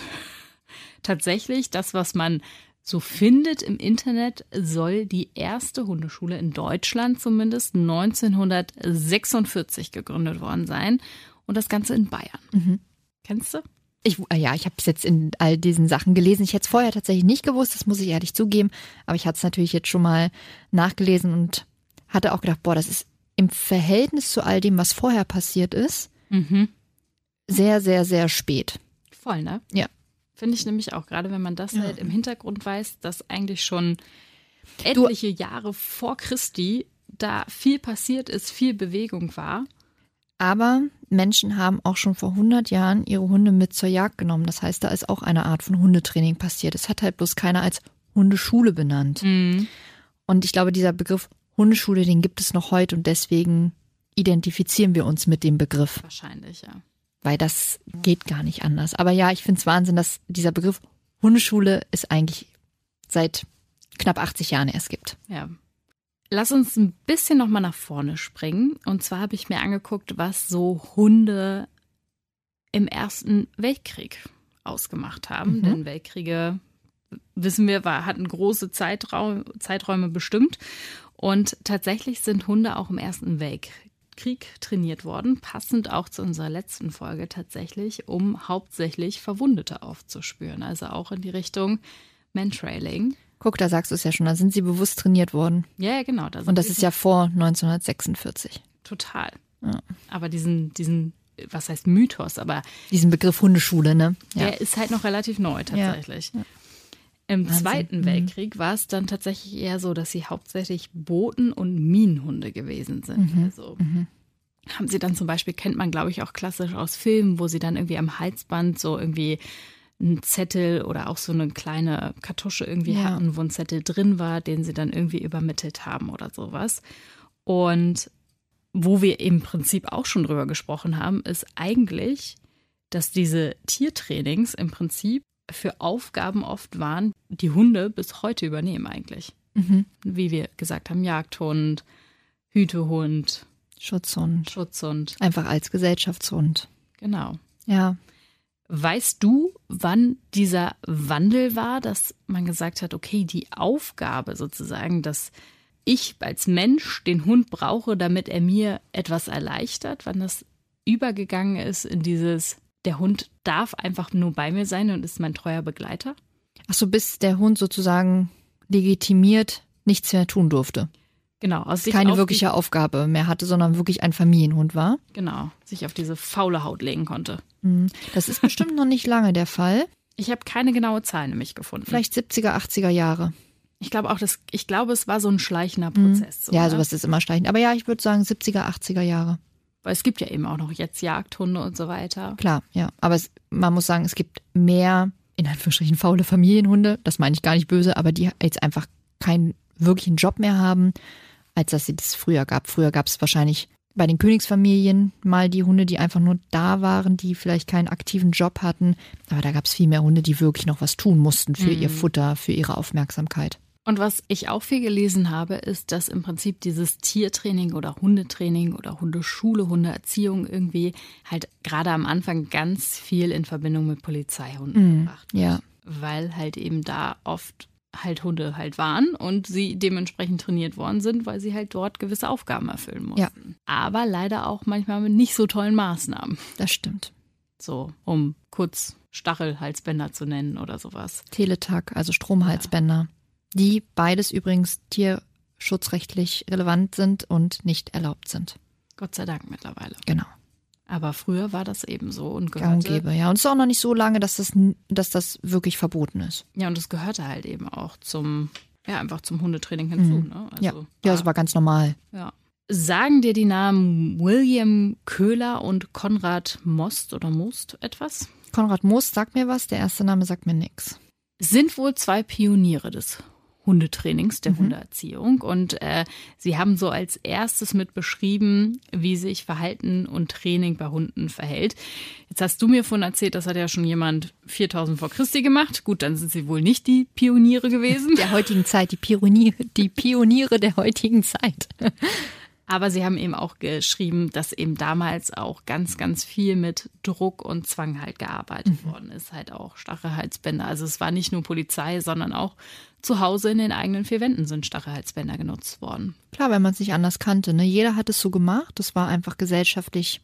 tatsächlich, das, was man so findet im Internet, soll die erste Hundeschule in Deutschland zumindest 1946 gegründet worden sein. Und das Ganze in Bayern. Kennst du? Ich, äh, ja, ich habe es jetzt in all diesen Sachen gelesen. Ich hätte es vorher tatsächlich nicht gewusst, das muss ich ehrlich zugeben. Aber ich hatte es natürlich jetzt schon mal nachgelesen und hatte auch gedacht, boah, das ist im Verhältnis zu all dem, was vorher passiert ist, Mhm. sehr, sehr, sehr spät. Voll, ne? Ja. Finde ich nämlich auch, gerade wenn man das Ja. halt im Hintergrund weiß, dass eigentlich schon etliche Jahre vor Christi da viel passiert ist, viel Bewegung war. Aber Menschen haben auch schon vor 100 Jahren ihre Hunde mit zur Jagd genommen. Das heißt, da ist auch eine Art von Hundetraining passiert. Es hat halt bloß keiner als Hundeschule benannt. Mhm. Und ich glaube, dieser Begriff Hundeschule, den gibt es noch heute und deswegen identifizieren wir uns mit dem Begriff, Wahrscheinlich, ja. weil das geht gar nicht anders. Aber ja, ich finde es Wahnsinn, dass dieser Begriff Hundeschule es eigentlich seit knapp 80 Jahren erst gibt. Ja. Lass uns ein bisschen nochmal nach vorne springen. Und zwar habe ich mir angeguckt, was so Hunde im Ersten Weltkrieg ausgemacht haben. Mhm. Denn Weltkriege, wissen wir, war, hatten große Zeitraum, Zeiträume bestimmt. Und tatsächlich sind Hunde auch im Ersten Weltkrieg trainiert worden, passend auch zu unserer letzten Folge tatsächlich, um hauptsächlich Verwundete aufzuspüren. Also auch in die Richtung Mantrailing. Guck, da sagst du es ja schon, da sind sie bewusst trainiert worden. Ja, ja, genau. da Und das ist ja vor 1946. Total. Ja. Aber diesen, diesen, was heißt Mythos, aber Diesen Begriff Hundeschule, ne? Ja. der ist halt noch relativ neu tatsächlich. Ja. Im Wahnsinn. Zweiten Mhm. Weltkrieg war es dann tatsächlich eher so, dass sie hauptsächlich Boten- und Minenhunde gewesen sind. Mhm. Also haben sie dann zum Beispiel, kennt man glaube ich auch klassisch aus Filmen, wo sie dann irgendwie am Halsband so irgendwie einen Zettel oder auch so eine kleine Kartusche irgendwie Ja. hatten, wo ein Zettel drin war, den sie dann irgendwie übermittelt haben oder sowas. Und wo wir im Prinzip auch schon drüber gesprochen haben, ist eigentlich, dass diese Tiertrainings im Prinzip für Aufgaben oft waren, die Hunde bis heute übernehmen eigentlich. Mhm. Wie wir gesagt haben, Jagdhund, Hütehund, Schutzhund. Schutzhund. Einfach als Gesellschaftshund. Genau. Ja. Weißt du, wann dieser Wandel war, dass man gesagt hat, okay, die Aufgabe sozusagen, dass ich als Mensch den Hund brauche, damit er mir etwas erleichtert, wann das übergegangen ist in dieses, der Hund darf einfach nur bei mir sein und ist mein treuer Begleiter? Ach so, bis der Hund sozusagen legitimiert nichts mehr tun durfte. Genau, aus sich Keine auf wirkliche Aufgabe mehr hatte, sondern wirklich ein Familienhund war. Genau, sich auf diese faule Haut legen konnte. Mhm. Das ist bestimmt noch nicht lange der Fall. Ich habe keine genaue Zahl nämlich gefunden. Vielleicht 70er, 80er Jahre. Ich glaube auch, das, ich glaube, es war so ein schleichender Prozess. So, ja, sowas ist immer schleichend. Aber ja, ich würde sagen 70er, 80er Jahre. Weil es gibt ja eben auch noch jetzt Jagdhunde und so weiter. Klar, ja. Aber es, man muss sagen, es gibt mehr, in Anführungsstrichen, faule Familienhunde. Das meine ich gar nicht böse, aber die jetzt einfach keinen wirklichen Job mehr haben, als dass sie das früher gab. Früher gab es wahrscheinlich bei den Königsfamilien mal die Hunde, die einfach nur da waren, die vielleicht keinen aktiven Job hatten. Aber da gab es viel mehr Hunde, die wirklich noch was tun mussten für ihr Futter, für ihre Aufmerksamkeit. Und was ich auch viel gelesen habe, ist, dass im Prinzip dieses Tiertraining oder Hundetraining oder Hundeschule, Hundeerziehung irgendwie halt gerade am Anfang ganz viel in Verbindung mit Polizeihunden gebracht wird. Ja. Weil halt eben da oft halt Hunde halt waren und sie dementsprechend trainiert worden sind, weil sie halt dort gewisse Aufgaben erfüllen mussten. Ja. Aber leider auch manchmal mit nicht so tollen Maßnahmen. Das stimmt. So, um kurz Stachelhalsbänder zu nennen oder sowas. Teletag, also Stromhalsbänder, die beides übrigens tierschutzrechtlich relevant sind und nicht erlaubt sind. Gott sei Dank mittlerweile. Genau. Aber früher war das eben so und gehörte, gäbe, ja. Und es ist auch noch nicht so lange, dass das, dass das wirklich verboten ist. ja, und es gehörte halt eben auch zum, ja, einfach zum Hundetraining hinzu. Ne? Also, ja, ja, das war ganz normal. ja. Sagen dir die Namen William Köhler und Konrad Most oder Most etwas? Konrad Moos sagt mir was, der erste Name sagt mir nichts. Sind wohl zwei Pioniere des Hundetrainings, der Hundeerziehung. Und äh, sie haben so als erstes mit beschrieben, wie sich Verhalten und Training bei Hunden verhält. Jetzt hast du mir vorhin erzählt, das hat ja schon jemand 4000 vor Christi gemacht. Gut, dann sind sie wohl nicht die Pioniere gewesen. Der heutigen Zeit, die Pioniere, die Pioniere der heutigen Zeit. Aber sie haben eben auch geschrieben, dass eben damals auch ganz, ganz viel mit Druck und Zwang halt gearbeitet worden ist. Halt auch Stachelhalsbänder. Also es war nicht nur Polizei, sondern auch zu Hause in den eigenen vier Wänden sind Stachelhalsbänder genutzt worden. Klar, wenn man es nicht anders kannte. Ne? Jeder hat es so gemacht. Das war einfach gesellschaftlich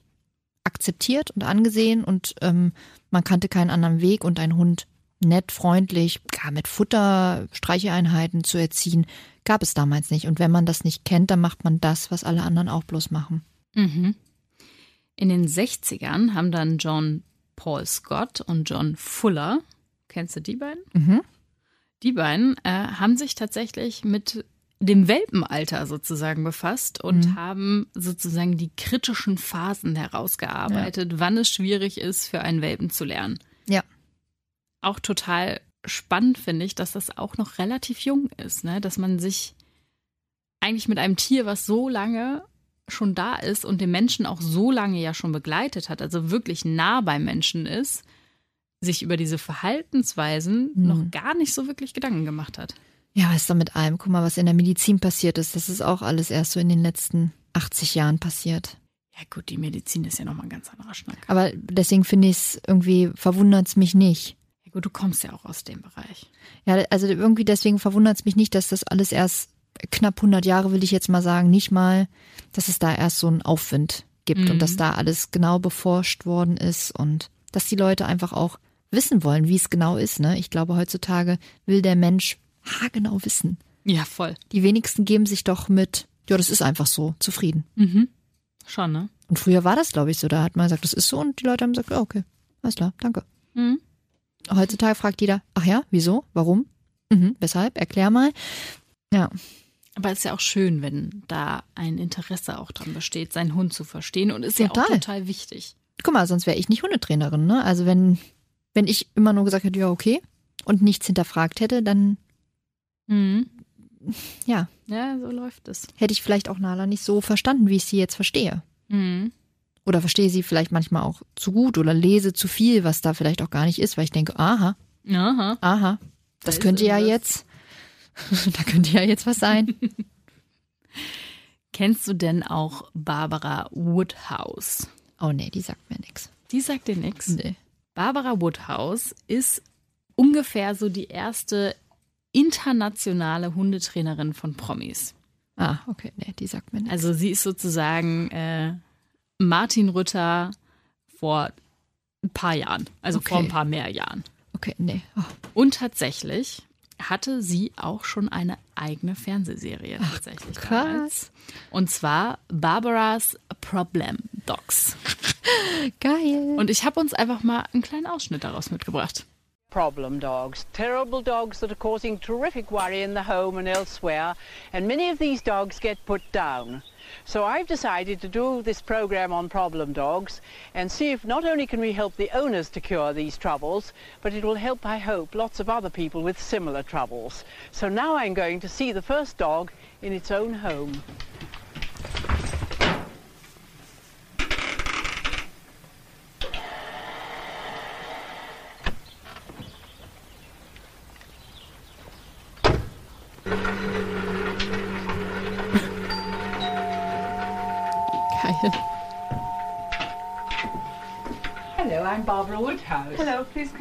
akzeptiert und angesehen und ähm, man kannte keinen anderen Weg und ein Hund nett, freundlich, gar mit Futter, Streicheinheiten zu erziehen, gab es damals nicht. Und wenn man das nicht kennt, dann macht man das, was alle anderen auch bloß machen. Mhm. In den 60ern haben dann John Paul Scott und John Fuller, kennst du die beiden? Mhm. Die beiden äh, haben sich tatsächlich mit dem Welpenalter sozusagen befasst und haben sozusagen die kritischen Phasen herausgearbeitet, wann es schwierig ist, für einen Welpen zu lernen. Ja. Auch total spannend finde ich, dass das auch noch relativ jung ist, ne? dass man sich eigentlich mit einem Tier, was so lange schon da ist und den Menschen auch so lange ja schon begleitet hat, also wirklich nah beim Menschen ist, sich über diese Verhaltensweisen Mhm. noch gar nicht so wirklich Gedanken gemacht hat. Ja, was ist da mit allem? Guck mal, was in der Medizin passiert ist. Das ist auch alles erst so in den letzten 80 Jahren passiert. Ja gut, die Medizin ist ja nochmal ein ganz anderer Schnack. Aber deswegen finde ich es irgendwie, verwundert es mich nicht. Ja gut, du kommst ja auch aus dem Bereich. Ja, also irgendwie deswegen verwundert es mich nicht, dass das alles erst knapp 100 Jahre, will ich jetzt mal sagen, nicht mal, dass es da erst so einen Aufwind gibt und dass da alles genau beforscht worden ist und dass die Leute einfach auch wissen wollen, wie es genau ist. Ne? Ich glaube, heutzutage will der Mensch haargenau wissen. Ja, voll. Die wenigsten geben sich doch mit, ja, das ist einfach so, zufrieden. Schon, ne? Und früher war das, glaube ich, so. Da hat man gesagt, das ist so und die Leute haben gesagt, ja, okay, alles klar, danke. Mhm. Heutzutage fragt jeder, ach ja, wieso, warum, mhm, weshalb, erklär mal. Ja, Aber es ist ja auch schön, wenn da ein Interesse auch dran besteht, seinen Hund zu verstehen und ist ja auch Total. total wichtig. guck mal, sonst wäre ich nicht Hundetrainerin, ne? Also wenn, wenn ich immer nur gesagt hätte, ja, okay, und nichts hinterfragt hätte, dann, Mhm. ja, Ja, so läuft es. hätte ich vielleicht auch Nala nicht so verstanden, wie ich sie jetzt verstehe. Mhm. Oder verstehe sie vielleicht manchmal auch zu gut oder lese zu viel, was da vielleicht auch gar nicht ist, weil ich denke, aha, Aha. aha, das könnte ja irgendwas. jetzt, da könnte ja jetzt was sein. Kennst du denn auch Barbara Woodhouse? Oh nee, die sagt mir nichts. Die sagt dir nichts. Nee. Barbara Woodhouse ist ungefähr so die erste internationale Hundetrainerin von Promis. Ah, okay, nee, die sagt mir nichts. Also sie ist sozusagen äh, Martin Rütter vor ein paar Jahren, also vor Okay. ein paar mehr Jahren. Okay, nee. Oh, Und tatsächlich hatte sie auch schon eine eigene Fernsehserie tatsächlich damals. Und zwar Barbara's Problem Dogs. geil. Und ich habe uns einfach mal einen kleinen Ausschnitt daraus mitgebracht. problem dogs, terrible dogs that are causing terrific worry in the home and elsewhere, and many of these dogs get put down. So I've decided to do this program on problem dogs and see if not only can we help the owners to cure these troubles, but it will help, I hope, lots of other people with similar troubles. So now I'm going to see the first dog in its own home.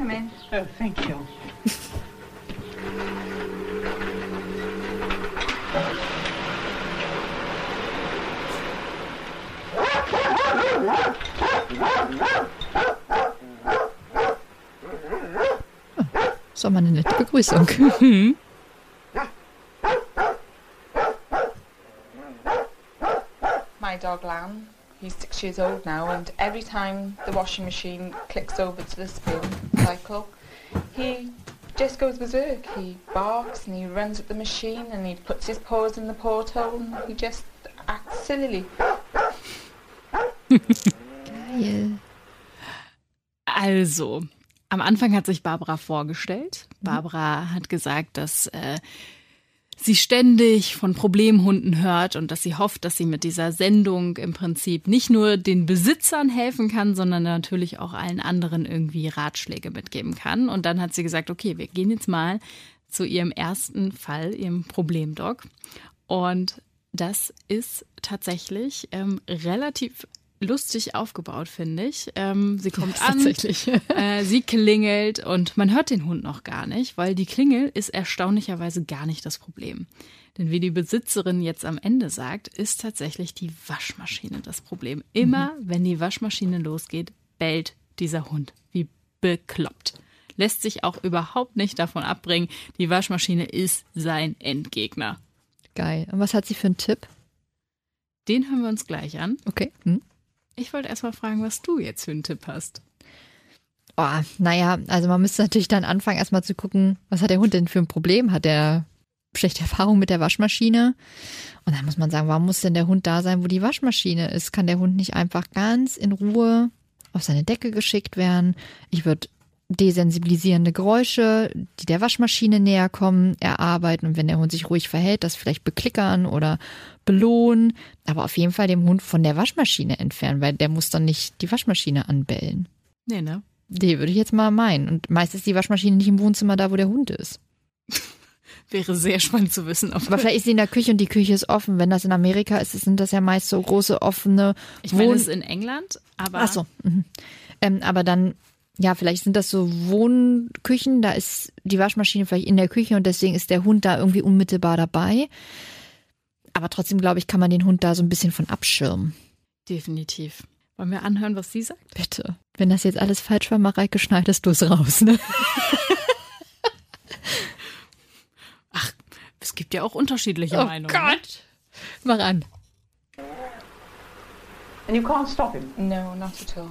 Come in. Oh, thank you. Das war mal eine nette Begrüßung. Six years old now, and every time the washing machine clicks over to the spin cycle, he just goes berserk. He barks and he runs at the machine and he puts his paws in the porthole and he just acts sillily. Geil. Also, am Anfang hat sich Barbara vorgestellt. Barbara hat gesagt, dass äh, sie ständig von Problemhunden hört und dass sie hofft, dass sie mit dieser Sendung im Prinzip nicht nur den Besitzern helfen kann, sondern natürlich auch allen anderen irgendwie Ratschläge mitgeben kann. Und dann hat sie gesagt, okay, wir gehen jetzt mal zu ihrem ersten Fall, ihrem Problemdog. Und das ist tatsächlich ähm, relativ lustig aufgebaut, finde ich. Ähm, sie kommt an, tatsächlich. äh, sie klingelt und man hört den Hund noch gar nicht, weil die Klingel ist erstaunlicherweise gar nicht das Problem. Denn wie die Besitzerin jetzt am Ende sagt, ist tatsächlich die Waschmaschine das Problem. Immer wenn die Waschmaschine losgeht, bellt dieser Hund wie bekloppt. Lässt sich auch überhaupt nicht davon abbringen, die Waschmaschine ist sein Endgegner. Geil. Und was hat sie für einen Tipp? Den hören wir uns gleich an. Okay. Hm? Ich wollte erst mal fragen, was du jetzt für einen Tipp hast. Oh, naja, also man müsste natürlich dann anfangen, erstmal zu gucken, was hat der Hund denn für ein Problem? Hat er schlechte Erfahrung mit der Waschmaschine? Und dann muss man sagen, warum muss denn der Hund da sein, wo die Waschmaschine ist? Kann der Hund nicht einfach ganz in Ruhe auf seine Decke geschickt werden? Ich würde desensibilisierende Geräusche, die der Waschmaschine näher kommen, erarbeiten und wenn der Hund sich ruhig verhält, das vielleicht beklickern oder belohnen, aber auf jeden Fall dem Hund von der Waschmaschine entfernen, weil der muss dann nicht die Waschmaschine anbellen. Nee, ne? Die würde ich jetzt mal meinen. Und meist ist die Waschmaschine nicht im Wohnzimmer da, wo der Hund ist. Wäre sehr spannend zu wissen. Aber vielleicht ist sie in der Küche und die Küche ist offen. Wenn das in Amerika ist, sind das ja meist so große offene ich meine, Wohn- es ist in England, aber Ach so. Mhm. Ähm, aber dann, ja, vielleicht sind das so Wohnküchen, da ist die Waschmaschine vielleicht in der Küche und deswegen ist der Hund da irgendwie unmittelbar dabei. Aber trotzdem, glaube ich, kann man den Hund da so ein bisschen von abschirmen. definitiv. Wollen wir anhören, was sie sagt? Bitte. Wenn das jetzt alles falsch war, Mareike, schneidest du es raus, ne? Es gibt ja auch unterschiedliche Oh Meinungen. Gott. Mach an. And you can't stop him. No, not at all.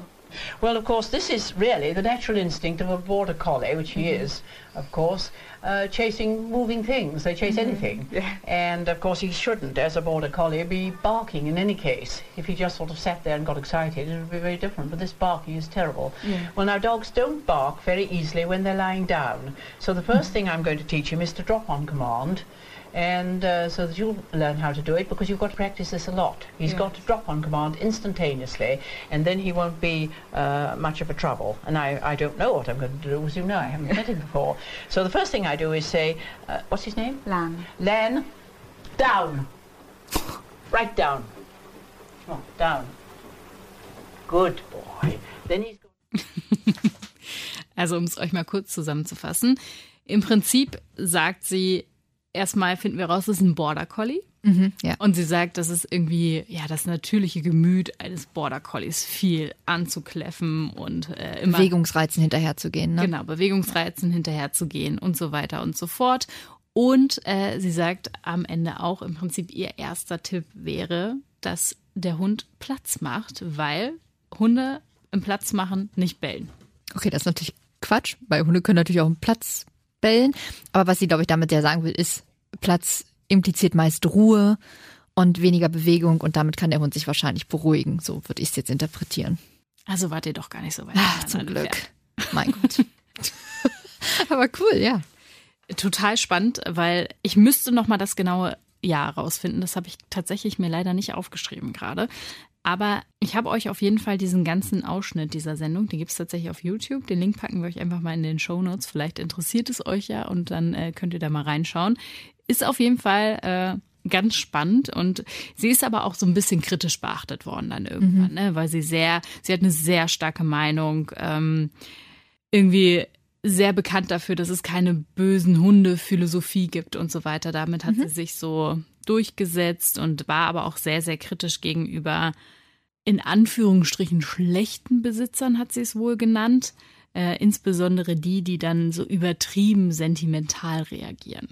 Well, of course, this is really the natural instinct of a border collie, which he mm-hmm. is, of course, uh, chasing moving things. They chase mm-hmm. anything. And, of course, he shouldn't, as a border collie, be barking in any case. If he just sort of sat there and got excited, it would be very different. But this barking is terrible. Well, now, dogs don't bark very easily when they're lying down. So the first mm. thing I'm going to teach him is to drop on command. And uh, so that you'll learn how to do it because you've got to practice this a lot. He's got to drop on command instantaneously, and then he won't be uh, much of a trouble. And I, I don't know what I'm going to do, as you know, I haven't met him before. So the first thing I do is say, uh, what's his name? Lamb. Len, down. Right down. Oh, down. Good boy. Then he's going Also, um es euch mal kurz zusammenzufassen. Im Prinzip sagt sie, erstmal finden wir raus, es ist ein Border Collie. Mhm, ja. Und sie sagt, das ist irgendwie, ja, das natürliche Gemüt eines Border Collies, viel anzukläffen und äh, immer Bewegungsreizen hinterherzugehen, ne? genau, Bewegungsreizen hinterherzugehen und so weiter und so fort. Und äh, sie sagt am Ende auch im Prinzip, ihr erster Tipp wäre, dass der Hund Platz macht, weil Hunde im Platz machen nicht bellen. Okay, das ist natürlich Quatsch, weil Hunde können natürlich auch einen Platz bellen. Aber was sie, glaube ich, damit ja sagen will, ist, Platz impliziert meist Ruhe und weniger Bewegung und damit kann der Hund sich wahrscheinlich beruhigen. So würde ich es jetzt interpretieren. Also wart ihr doch gar nicht so weit. Ach, zum Glück. entfernt. Mein Gott. Aber cool, ja. Total spannend, weil ich müsste noch mal das genaue Jahr rausfinden. Das habe ich tatsächlich mir leider nicht aufgeschrieben gerade. Aber ich habe euch auf jeden Fall diesen ganzen Ausschnitt dieser Sendung, den gibt es tatsächlich auf YouTube. Den Link packen wir euch einfach mal in den Show Notes. Vielleicht interessiert es euch ja und dann äh, könnt ihr da mal reinschauen. Ist auf jeden Fall äh, ganz spannend und sie ist aber auch so ein bisschen kritisch beachtet worden dann irgendwann, ne? weil sie sehr, sie hat eine sehr starke Meinung. Ähm, irgendwie sehr bekannt dafür, dass es keine bösen Hunde-Philosophie gibt und so weiter. Damit hat sie sich so durchgesetzt und war aber auch sehr, sehr kritisch gegenüber in Anführungsstrichen schlechten Besitzern, hat sie es wohl genannt. Äh, insbesondere die, die dann so übertrieben sentimental reagieren.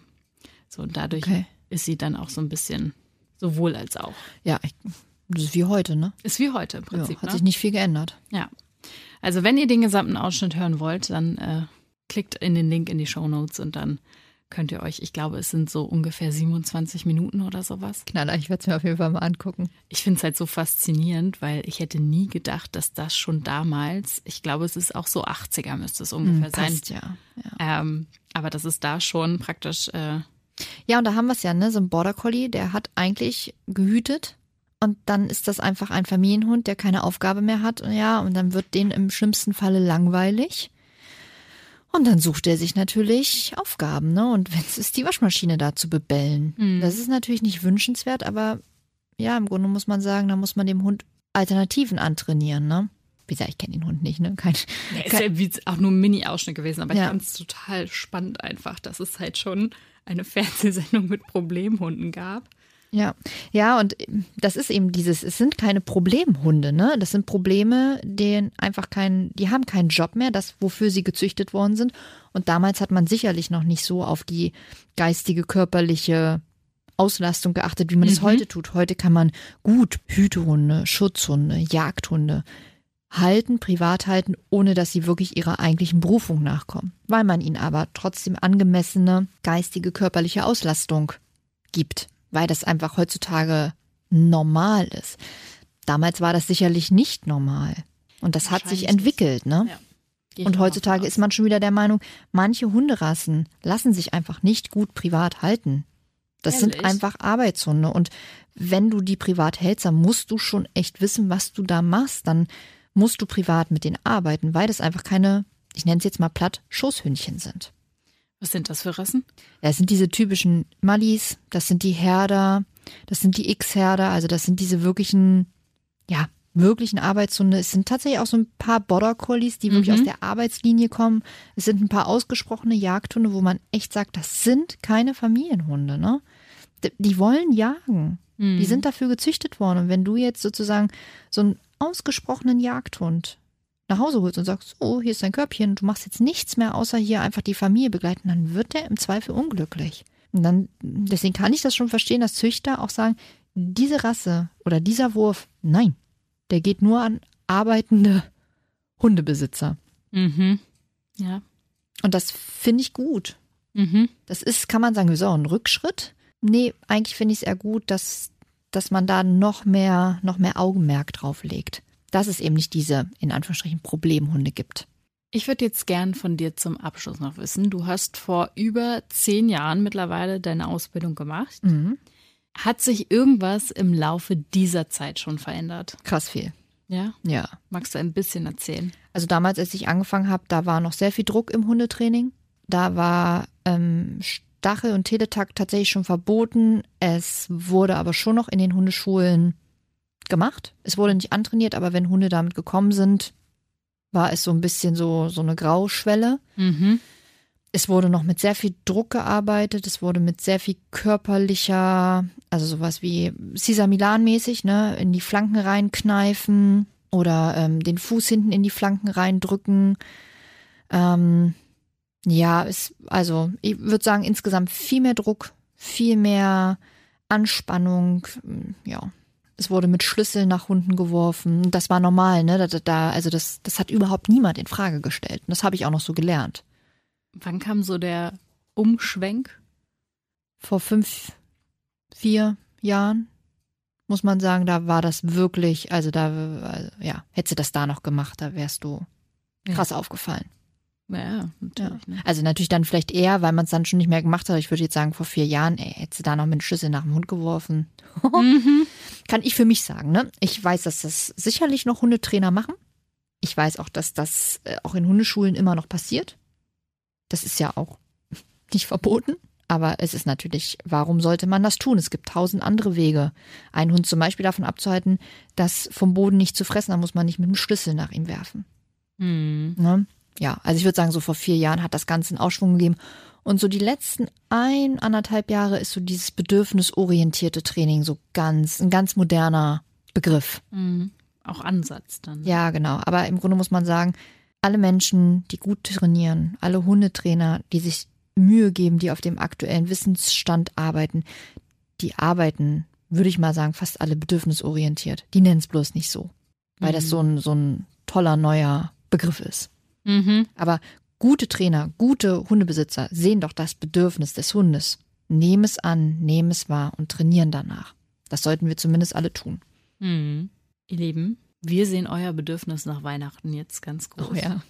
So, und dadurch Okay. ist sie dann auch so ein bisschen sowohl als auch. Ja, ich, das ist wie heute, ne? Ist wie heute im Ja, Prinzip. hat ne? sich nicht viel geändert. Ja. Also wenn ihr den gesamten Ausschnitt hören wollt, dann äh, klickt in den Link in die Show Notes und dann könnt ihr euch, ich glaube, es sind so ungefähr 27 Minuten oder sowas. Knaller, ich werde es mir auf jeden Fall mal angucken. Ich finde es halt so faszinierend, weil ich hätte nie gedacht, dass das schon damals, ich glaube, es ist auch so 80er müsste es ungefähr sein. Passt ja. ja. Ähm, aber das ist da schon praktisch, äh, Ja, und da haben wir es ja, ne? So ein Border Collie, der hat eigentlich gehütet. Und dann ist das einfach ein Familienhund, der keine Aufgabe mehr hat. Und ja, und dann wird den im schlimmsten Falle langweilig. Und dann sucht er sich natürlich Aufgaben, ne? Und wenn es ist, die Waschmaschine da zu bebellen. Mhm. Das ist natürlich nicht wünschenswert, aber ja, im Grunde muss man sagen, da muss man dem Hund Alternativen antrainieren, ne? Wie gesagt, ich kenne den Hund nicht, ne? Kein, ja, ist ja wie auch nur ein Mini-Ausschnitt gewesen, aber ich Ja. fand es total spannend einfach, dass es halt schon eine Fernsehsendung mit Problemhunden gab. Ja, ja, und das ist eben dieses, es sind keine Problemhunde, ne? Das sind Probleme, denen einfach kein, die haben keinen Job mehr, das, wofür sie gezüchtet worden sind. Und damals hat man sicherlich noch nicht so auf die geistige, körperliche Auslastung geachtet, wie man es heute tut. Heute kann man gut Hütehunde, Schutzhunde, Jagdhunde halten, privat halten, ohne dass sie wirklich ihrer eigentlichen Berufung nachkommen. Weil man ihnen aber trotzdem angemessene geistige, körperliche Auslastung gibt, weil das einfach heutzutage normal ist. Damals war das sicherlich nicht normal. Und das hat sich entwickelt, ne? Ja. Und heutzutage ist man schon wieder der Meinung, manche Hunderassen lassen sich einfach nicht gut privat halten. Das sind Ehrlich? einfach Arbeitshunde. Und wenn du die privat hältst, dann musst du schon echt wissen, was du da machst. Dann musst du privat mit denen arbeiten, weil das einfach keine, ich nenne es jetzt mal platt, Schoßhündchen sind. Was sind das für Rassen? Das sind diese typischen Mallis, das sind die Herder, das sind die X-Herder, also das sind diese wirklichen, ja, wirklichen Arbeitshunde. Es sind tatsächlich auch so ein paar Border Collies, die wirklich Mhm. aus der Arbeitslinie kommen. Es sind ein paar ausgesprochene Jagdhunde, wo man echt sagt, das sind keine Familienhunde, ne? Die wollen jagen. Die sind dafür gezüchtet worden. Und wenn du jetzt sozusagen so einen ausgesprochenen Jagdhund nach Hause holst und sagst, so, hier ist dein Körbchen, du machst jetzt nichts mehr, außer hier einfach die Familie begleiten, dann wird der im Zweifel unglücklich. Und dann, deswegen kann ich das schon verstehen, dass Züchter auch sagen, diese Rasse oder dieser Wurf, nein, der geht nur an arbeitende Hundebesitzer. Mhm. Ja. Und das finde ich gut. Mhm. Das ist, kann man sagen, so ein Rückschritt. Nee, eigentlich finde ich es eher gut, dass, dass man da noch mehr, noch mehr Augenmerk drauf legt. Dass es eben nicht diese, in Anführungsstrichen, Problemhunde gibt. Ich würde jetzt gern von dir zum Abschluss noch wissen. Du hast vor über zehn Jahren mittlerweile deine Ausbildung gemacht. Mhm. Hat sich irgendwas im Laufe dieser Zeit schon verändert? Krass viel. Ja? Ja. Magst du ein bisschen erzählen? Also damals, als ich angefangen habe, da war noch sehr viel Druck im Hundetraining. Da war ähm, Stachel und Teletakt tatsächlich schon verboten. Es wurde aber schon noch in den Hundeschulen gemacht. Es wurde nicht antrainiert, aber wenn Hunde damit gekommen sind, war es so ein bisschen so, so eine Grauschwelle. Mhm. Es wurde noch mit sehr viel Druck gearbeitet. Es wurde mit sehr viel körperlicher, also sowas wie Cesar Milan mäßig, ne, in die Flanken reinkneifen oder ähm, den Fuß hinten in die Flanken reindrücken. Ähm, ja, es, also ich würde sagen insgesamt viel mehr Druck, viel mehr Anspannung. Ja, es wurde mit Schlüsseln nach Hunden geworfen. Das war normal, ne? Da, da, also das, das hat überhaupt niemand in Frage gestellt. Und das habe ich auch noch so gelernt. Wann kam so der Umschwenk? vor fünf, vier Jahren, muss man sagen, da war das wirklich, also da, also, ja, hättest du das da noch gemacht, da wärst du krass aufgefallen. Ja, natürlich. Ne? Also natürlich dann vielleicht eher, weil man es dann schon nicht mehr gemacht hat. Ich würde jetzt sagen, vor vier Jahren, ey, hättest du da noch mit dem Schlüssel nach dem Hund geworfen. Mhm. Kann ich für mich sagen, ne? Ich weiß, dass das sicherlich noch Hundetrainer machen. Ich weiß auch, dass das äh, auch in Hundeschulen immer noch passiert. Das ist ja auch nicht verboten. Aber es ist natürlich, warum sollte man das tun? Es gibt tausend andere Wege. Einen Hund zum Beispiel davon abzuhalten, das vom Boden nicht zu fressen, da muss man nicht mit dem Schlüssel nach ihm werfen. Mhm. Ne? Ja, also ich würde sagen, so vor vier Jahren hat das Ganze einen Aufschwung gegeben. Und so die letzten ein, anderthalb Jahre ist so dieses bedürfnisorientierte Training so ganz, ein ganz moderner Begriff. Mhm. Auch Ansatz dann. Ja, genau. Aber im Grunde muss man sagen, alle Menschen, die gut trainieren, alle Hundetrainer, die sich Mühe geben, die auf dem aktuellen Wissensstand arbeiten, die arbeiten, würde ich mal sagen, fast alle bedürfnisorientiert. Die nennen es bloß nicht so, weil das so ein, so ein toller neuer Begriff ist. Mhm. Aber gute Trainer, gute Hundebesitzer sehen doch das Bedürfnis des Hundes, nehmen es an, nehmen es wahr und trainieren danach. Das sollten wir zumindest alle tun. Mhm. Ihr Lieben, wir sehen euer Bedürfnis nach Weihnachten jetzt ganz groß. Oh ja.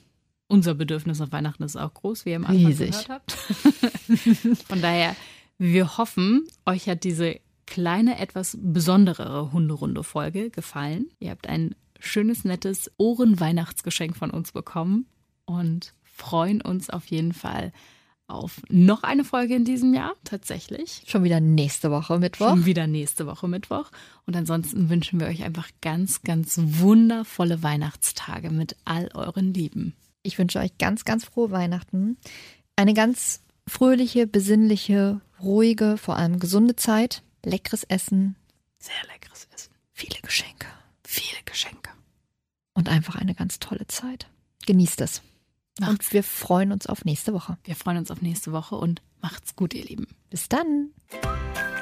Unser Bedürfnis nach Weihnachten ist auch groß, wie ihr am Anfang Riesig. gehört habt. Von daher, wir hoffen, euch hat diese kleine, etwas besondere Hunderunde-Folge gefallen. Ihr habt ein schönes, nettes Ohren-Weihnachtsgeschenk von uns bekommen und freuen uns auf jeden Fall auf noch eine Folge in diesem Jahr, tatsächlich. Schon wieder nächste Woche Mittwoch. Schon wieder nächste Woche Mittwoch. Und ansonsten wünschen wir euch einfach ganz, ganz wundervolle Weihnachtstage mit all euren Lieben. Ich wünsche euch ganz, ganz frohe Weihnachten. Eine ganz fröhliche, besinnliche, ruhige, vor allem gesunde Zeit. Leckeres Essen, Sehr leckeres Essen. viele Geschenke Viele Geschenke. und einfach eine ganz tolle Zeit. Genießt es. Macht's. Und wir freuen uns auf nächste Woche. Wir freuen uns auf nächste Woche und macht's gut, ihr Lieben. Bis dann.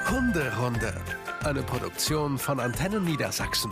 Hunderunde. Eine Produktion von Antennen Niedersachsen.